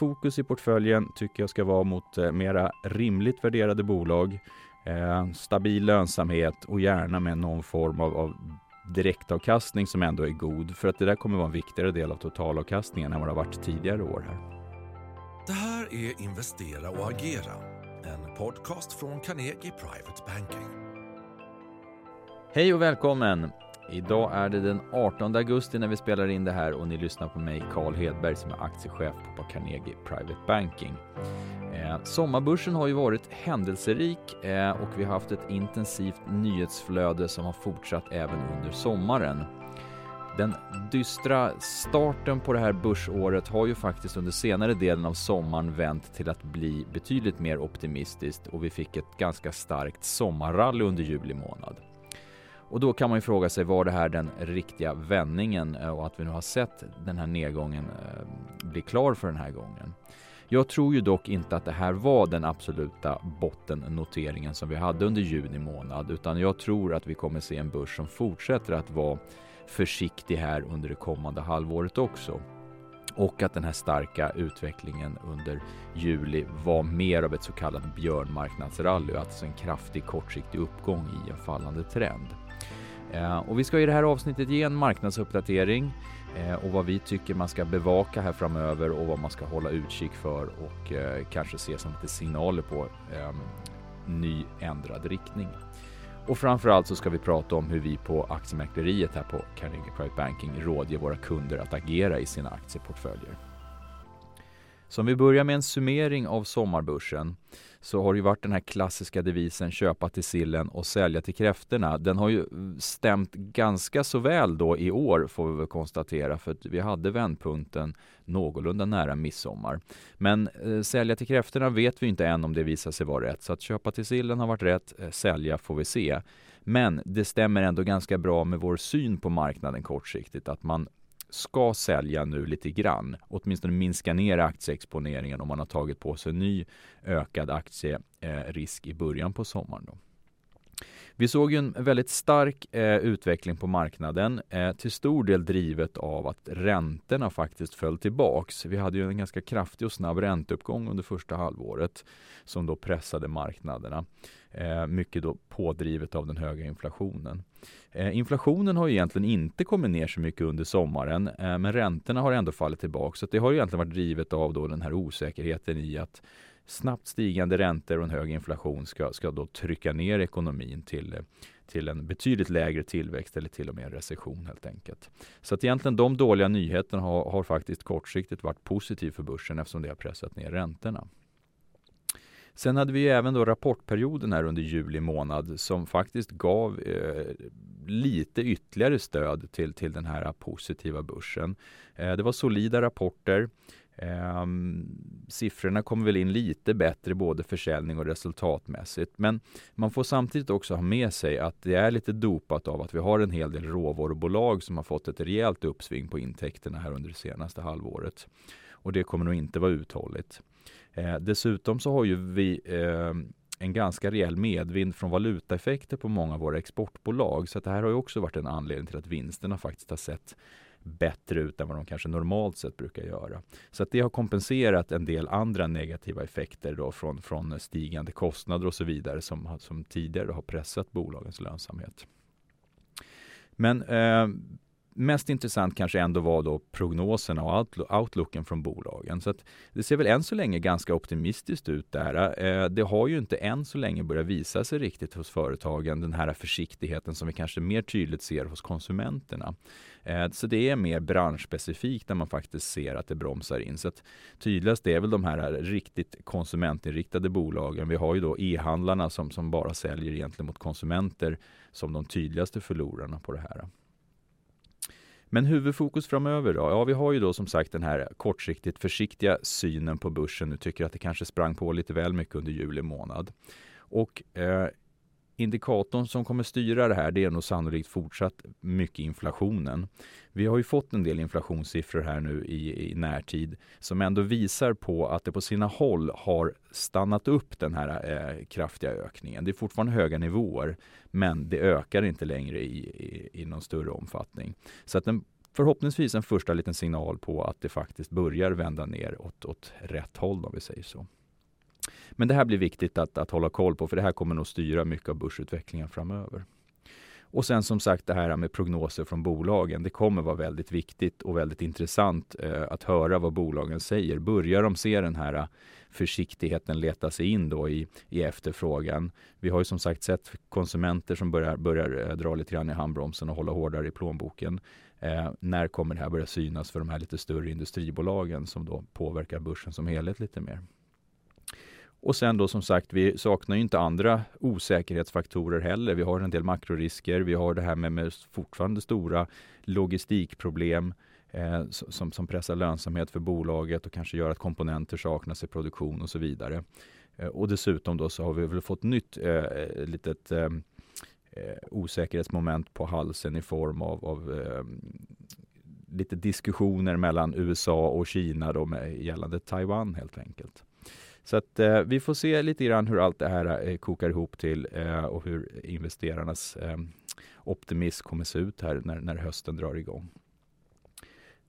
fokus i portföljen tycker jag ska vara mot eh, mera rimligt värderade bolag, eh, stabil lönsamhet och gärna med någon form av, av direktavkastning som ändå är god. För att det där kommer vara en viktigare del av totalavkastningen än vad det har varit tidigare år här. Det här är Investera och agera, en podcast från Carnegie Private Banking. Hej och välkommen! Idag är det den 18 augusti när vi spelar in det här och ni lyssnar på mig, Carl Hedberg, som är aktiechef på Carnegie Private Banking. Eh, sommarbörsen har ju varit händelserik eh, och vi har haft ett intensivt nyhetsflöde som har fortsatt även under sommaren. Den dystra starten på det här börsåret har ju faktiskt under senare delen av sommaren vänt till att bli betydligt mer optimistiskt och vi fick ett ganska starkt sommarrally under juli månad. Och då kan man ju fråga sig, var det här den riktiga vändningen eh, och att vi nu har sett den här nedgången eh, bli klar för den här gången? Jag tror ju dock inte att det här var den absoluta bottennoteringen som vi hade under juni månad, utan jag tror att vi kommer se en börs som fortsätter att vara försiktig här under det kommande halvåret också. Och att den här starka utvecklingen under juli var mer av ett så kallat björnmarknadsrally, alltså en kraftig kortsiktig uppgång i en fallande trend. Eh, och vi ska i det här avsnittet ge en marknadsuppdatering eh, och vad vi tycker man ska bevaka här framöver och vad man ska hålla utkik för och eh, kanske se som lite signaler på ny ändrad riktning. Och framförallt så ska vi prata om hur vi på aktiemäkleriet här på Carnegie Private Banking rådger våra kunder att agera i sina aktieportföljer. Så om vi börjar med en summering av sommarbörsen så har det ju varit den här klassiska devisen köpa till sillen och sälja till kräftorna. Den har ju stämt ganska så väl då i år får vi väl konstatera för att vi hade vändpunkten någorlunda nära midsommar. Men eh, sälja till kräftorna vet vi inte än om det visar sig vara rätt så att köpa till sillen har varit rätt, eh, sälja får vi se. Men det stämmer ändå ganska bra med vår syn på marknaden kortsiktigt att man ska sälja nu lite grann, åtminstone minska ner aktieexponeringen om man har tagit på sig ny ökad aktierisk i början på sommaren. Då. Vi såg en väldigt stark eh, utveckling på marknaden, eh, till stor del drivet av att räntorna faktiskt föll tillbaks. Vi hade ju en ganska kraftig och snabb ränteuppgång under första halvåret som då pressade marknaderna. Eh, mycket då pådrivet av den höga inflationen. Eh, inflationen har egentligen inte kommit ner så mycket under sommaren, eh, men räntorna har ändå fallit tillbaka. Så det har egentligen varit drivet av då den här osäkerheten i att snabbt stigande räntor och en hög inflation ska, ska då trycka ner ekonomin till, till en betydligt lägre tillväxt eller till och med en recession helt enkelt. Så att egentligen de dåliga nyheterna har, har faktiskt kortsiktigt varit positivt för börsen eftersom det har pressat ner räntorna. Sen hade vi även då rapportperioden här under juli månad som faktiskt gav eh, lite ytterligare stöd till, till den här positiva börsen. Eh, det var solida rapporter. Ehm, siffrorna kom väl in lite bättre både försäljning och resultatmässigt. Men man får samtidigt också ha med sig att det är lite dopat av att vi har en hel del råvarubolag som har fått ett rejält uppsving på intäkterna här under det senaste halvåret. Och det kommer nog inte vara uthålligt. Eh, dessutom så har ju vi eh, en ganska rejäl medvind från valutaeffekter på många av våra exportbolag. Så det här har ju också varit en anledning till att vinsterna faktiskt har sett bättre ut än vad de kanske normalt sett brukar göra. Så att det har kompenserat en del andra negativa effekter då från, från stigande kostnader och så vidare som, som tidigare har pressat bolagens lönsamhet. Men eh, mest intressant kanske ändå var då prognoserna och outlooken från bolagen. Så det ser väl än så länge ganska optimistiskt ut där. Eh, det har ju inte än så länge börjat visa sig riktigt hos företagen, den här försiktigheten som vi kanske mer tydligt ser hos konsumenterna. Eh, så det är mer branschspecifikt där man faktiskt ser att det bromsar in. Så att tydligast är väl de här riktigt konsumentinriktade bolagen. Vi har ju då e-handlarna som, som bara säljer egentligen mot konsumenter som de tydligaste förlorarna på det här. Men huvudfokus framöver då? Ja, vi har ju då som sagt den här kortsiktigt försiktiga synen på börsen. Nu tycker att det kanske sprang på lite väl mycket under juli månad. Och eh, indikatorn som kommer styra det här det är nog sannolikt fortsatt mycket inflationen. Vi har ju fått en del inflationssiffror här nu i, i närtid som ändå visar på att det på sina håll har stannat upp den här eh, kraftiga ökningen. Det är fortfarande höga nivåer men det ökar inte längre i, i, i någon större omfattning. Så att den förhoppningsvis en första liten signal på att det faktiskt börjar vända ner åt, åt rätt håll om vi säger så. Men det här blir viktigt att, att hålla koll på för det här kommer nog styra mycket av börsutvecklingen framöver. Och sen som sagt det här med prognoser från bolagen. Det kommer vara väldigt viktigt och väldigt intressant eh, att höra vad bolagen säger. Börjar de se den här eh, försiktigheten leta sig in då i, i efterfrågan? Vi har ju som sagt sett konsumenter som börjar, börjar eh, dra lite grann i handbromsen och hålla hårdare i plånboken. Eh, när kommer det här börja synas för de här lite större industribolagen som då påverkar börsen som helhet lite mer? Och sen då som sagt, vi saknar ju inte andra osäkerhetsfaktorer heller. Vi har en del makrorisker. Vi har det här med, med fortfarande stora logistikproblem eh, som, som pressar lönsamhet för bolaget och kanske gör att komponenter saknas i produktion och så vidare. Eh, och dessutom då så har vi väl fått nytt eh, eh litet eh, eh, osäkerhetsmoment på halsen i form av, av eh, lite diskussioner mellan USA och Kina då med gällande Taiwan helt enkelt. Så att eh, vi får se lite grann hur allt det här eh, kokar ihop till eh, och hur investerarnas eh, optimism kommer se ut här när, när hösten drar igång.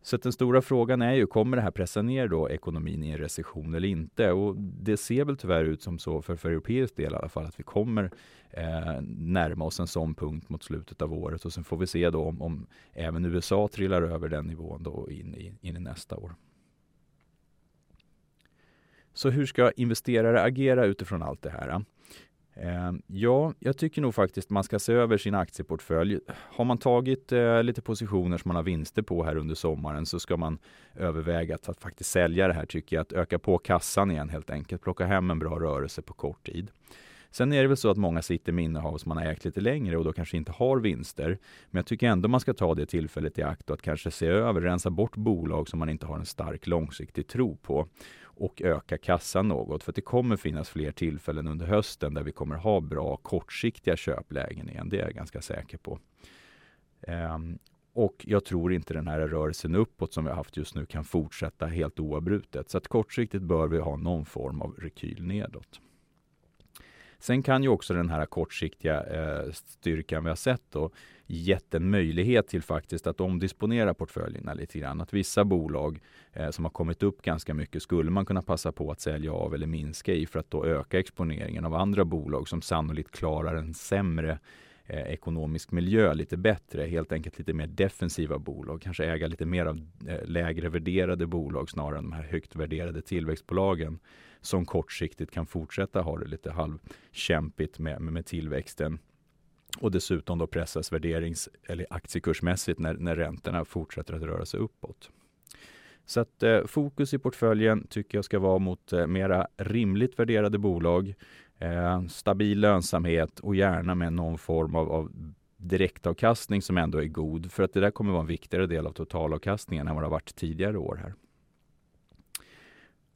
Så den stora frågan är ju, kommer det här pressa ner då ekonomin i en recession eller inte? Och det ser väl tyvärr ut som så för, för europeisk del i alla fall, att vi kommer eh, närma oss en sån punkt mot slutet av året och sen får vi se då om, om även USA trillar över den nivån då in in, in i nästa år. Så hur ska investerare agera utifrån allt det här? Ehm, ja, jag tycker nog faktiskt man ska se över sin aktieportfölj. Har man tagit eh, lite positioner som man har vinster på här under sommaren så ska man överväga att, att, faktiskt sälja det här tycker jag. Att öka på kassan igen helt enkelt. Plocka hem en bra rörelse på kort tid. Sen är det väl så att många sitter med innehav som man har ägt lite längre och då kanske inte har vinster. Men jag tycker ändå man ska ta det tillfället i akt och att kanske se över, rensa bort bolag som man inte har en stark långsiktig tro på och öka kassan något. För det kommer finnas fler tillfällen under hösten där vi kommer ha bra kortsiktiga köplägen igen. Det är jag ganska säker på. Um, och jag tror inte den här rörelsen uppåt som vi har haft just nu kan fortsätta helt oavbrutet. Så att kortsiktigt bör vi ha någon form av rekyl nedåt. Sen kan ju också den här kortsiktiga eh, styrkan vi har sett då gett en möjlighet till faktiskt att omdisponera portföljerna lite grann. Att vissa bolag eh, som har kommit upp ganska mycket skulle man kunna passa på att sälja av eller minska i för att då öka exponeringen av andra bolag som sannolikt klarar en sämre eh, ekonomisk miljö lite bättre, helt enkelt lite mer defensiva bolag, kanske äga lite mer av eh, lägre värderade bolag snarare än de här högt värderade tillväxtbolagen som kortsiktigt kan fortsätta ha det lite halvkämpigt med, med, med tillväxten och dessutom då pressas värderings eller aktiekursmässigt när, när räntorna fortsätter att röra sig uppåt. Så att eh, fokus i portföljen tycker jag ska vara mot eh, mera rimligt värderade bolag, eh, stabil lönsamhet och gärna med någon form av, av direktavkastning som ändå är god. För att det där kommer vara en viktigare del av totalavkastningen än vad det har varit tidigare år här.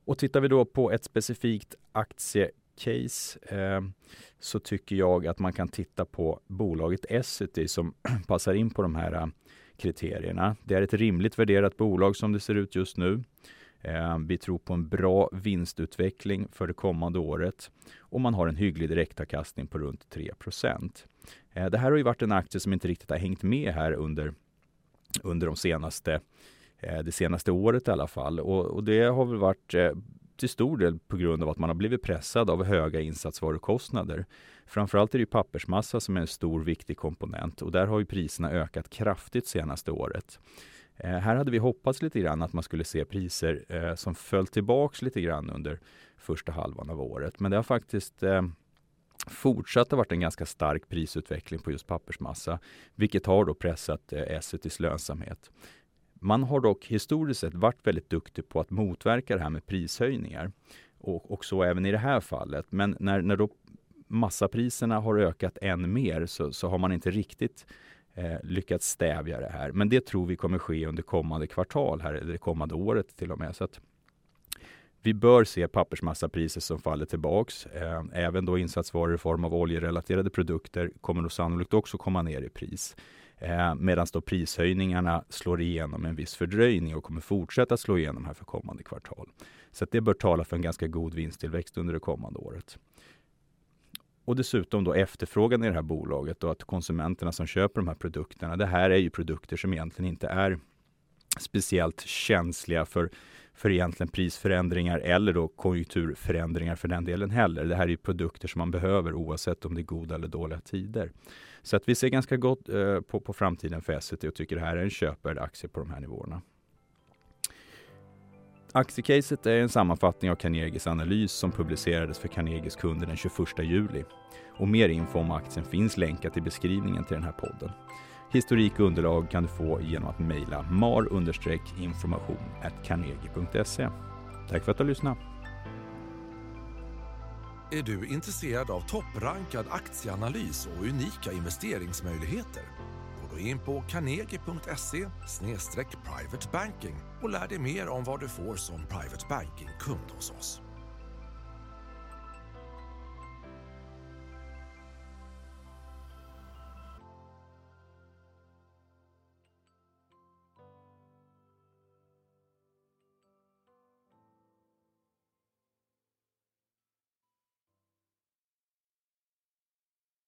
Och tittar vi då på ett specifikt aktiecase eh, så tycker jag att man kan titta på bolaget Essity som passar in på de här eh, kriterierna. Det är ett rimligt värderat bolag som det ser ut just nu. Eh, vi tror på en bra vinstutveckling för det kommande året och man har en hygglig direktavkastning på runt 3 eh, Det här har ju varit en aktie som inte riktigt har hängt med här under, under de senaste Eh, det senaste året i alla fall. Och, och det har väl varit eh, till stor del på grund av att man har blivit pressad av höga insatsvarukostnader. Framförallt är det pappersmassa som är en stor viktig komponent och där har ju priserna ökat kraftigt senaste året. Eh, här hade vi hoppats lite grann att man skulle se priser eh, som föll tillbaks lite grann under första halvan av året. Men det har faktiskt eh, fortsatt varit en ganska stark prisutveckling på just pappersmassa, vilket har då pressat eh, Essitys lönsamhet. Man har dock historiskt sett varit väldigt duktig på att motverka det här med prishöjningar. Och, och så även i det här fallet. Men när, när då massapriserna har ökat än mer så, så har man inte riktigt eh, lyckats stävja det här. Men det tror vi kommer ske under kommande kvartal, här, eller det kommande året till och med. Så att vi bör se pappersmassapriser som faller tillbaks. Eh, även då insatsvaror i form av oljerelaterade produkter kommer då sannolikt också komma ner i pris. Eh, Medan då prishöjningarna slår igenom en viss fördröjning och kommer fortsätta slå igenom här för kommande kvartal. Så det bör tala för en ganska god vinsttillväxt under det kommande året. Och dessutom då efterfrågan i det här bolaget och att konsumenterna som köper de här produkterna, det här är ju produkter som egentligen inte är speciellt känsliga för, för egentligen prisförändringar eller då konjunkturförändringar för den delen heller. Det här är produkter som man behöver oavsett om det är goda eller dåliga tider. Så att vi ser ganska gott eh, på, på framtiden för Essity och tycker det här är en köpvärd aktie på de här nivåerna. Aktiecaset är en sammanfattning av Carnegies analys som publicerades för Carnegies kunder den 21 juli. Och mer info om aktien finns länkat i beskrivningen till den här podden. Historik och underlag kan du få genom att mejla mar-information@carnegie.se. Tack för att du har lyssnat. Är du intresserad av topprankad aktieanalys och unika investeringsmöjligheter? Gå in på carnegie.se privatebanking och lär dig mer om vad du får som private banking-kund hos oss.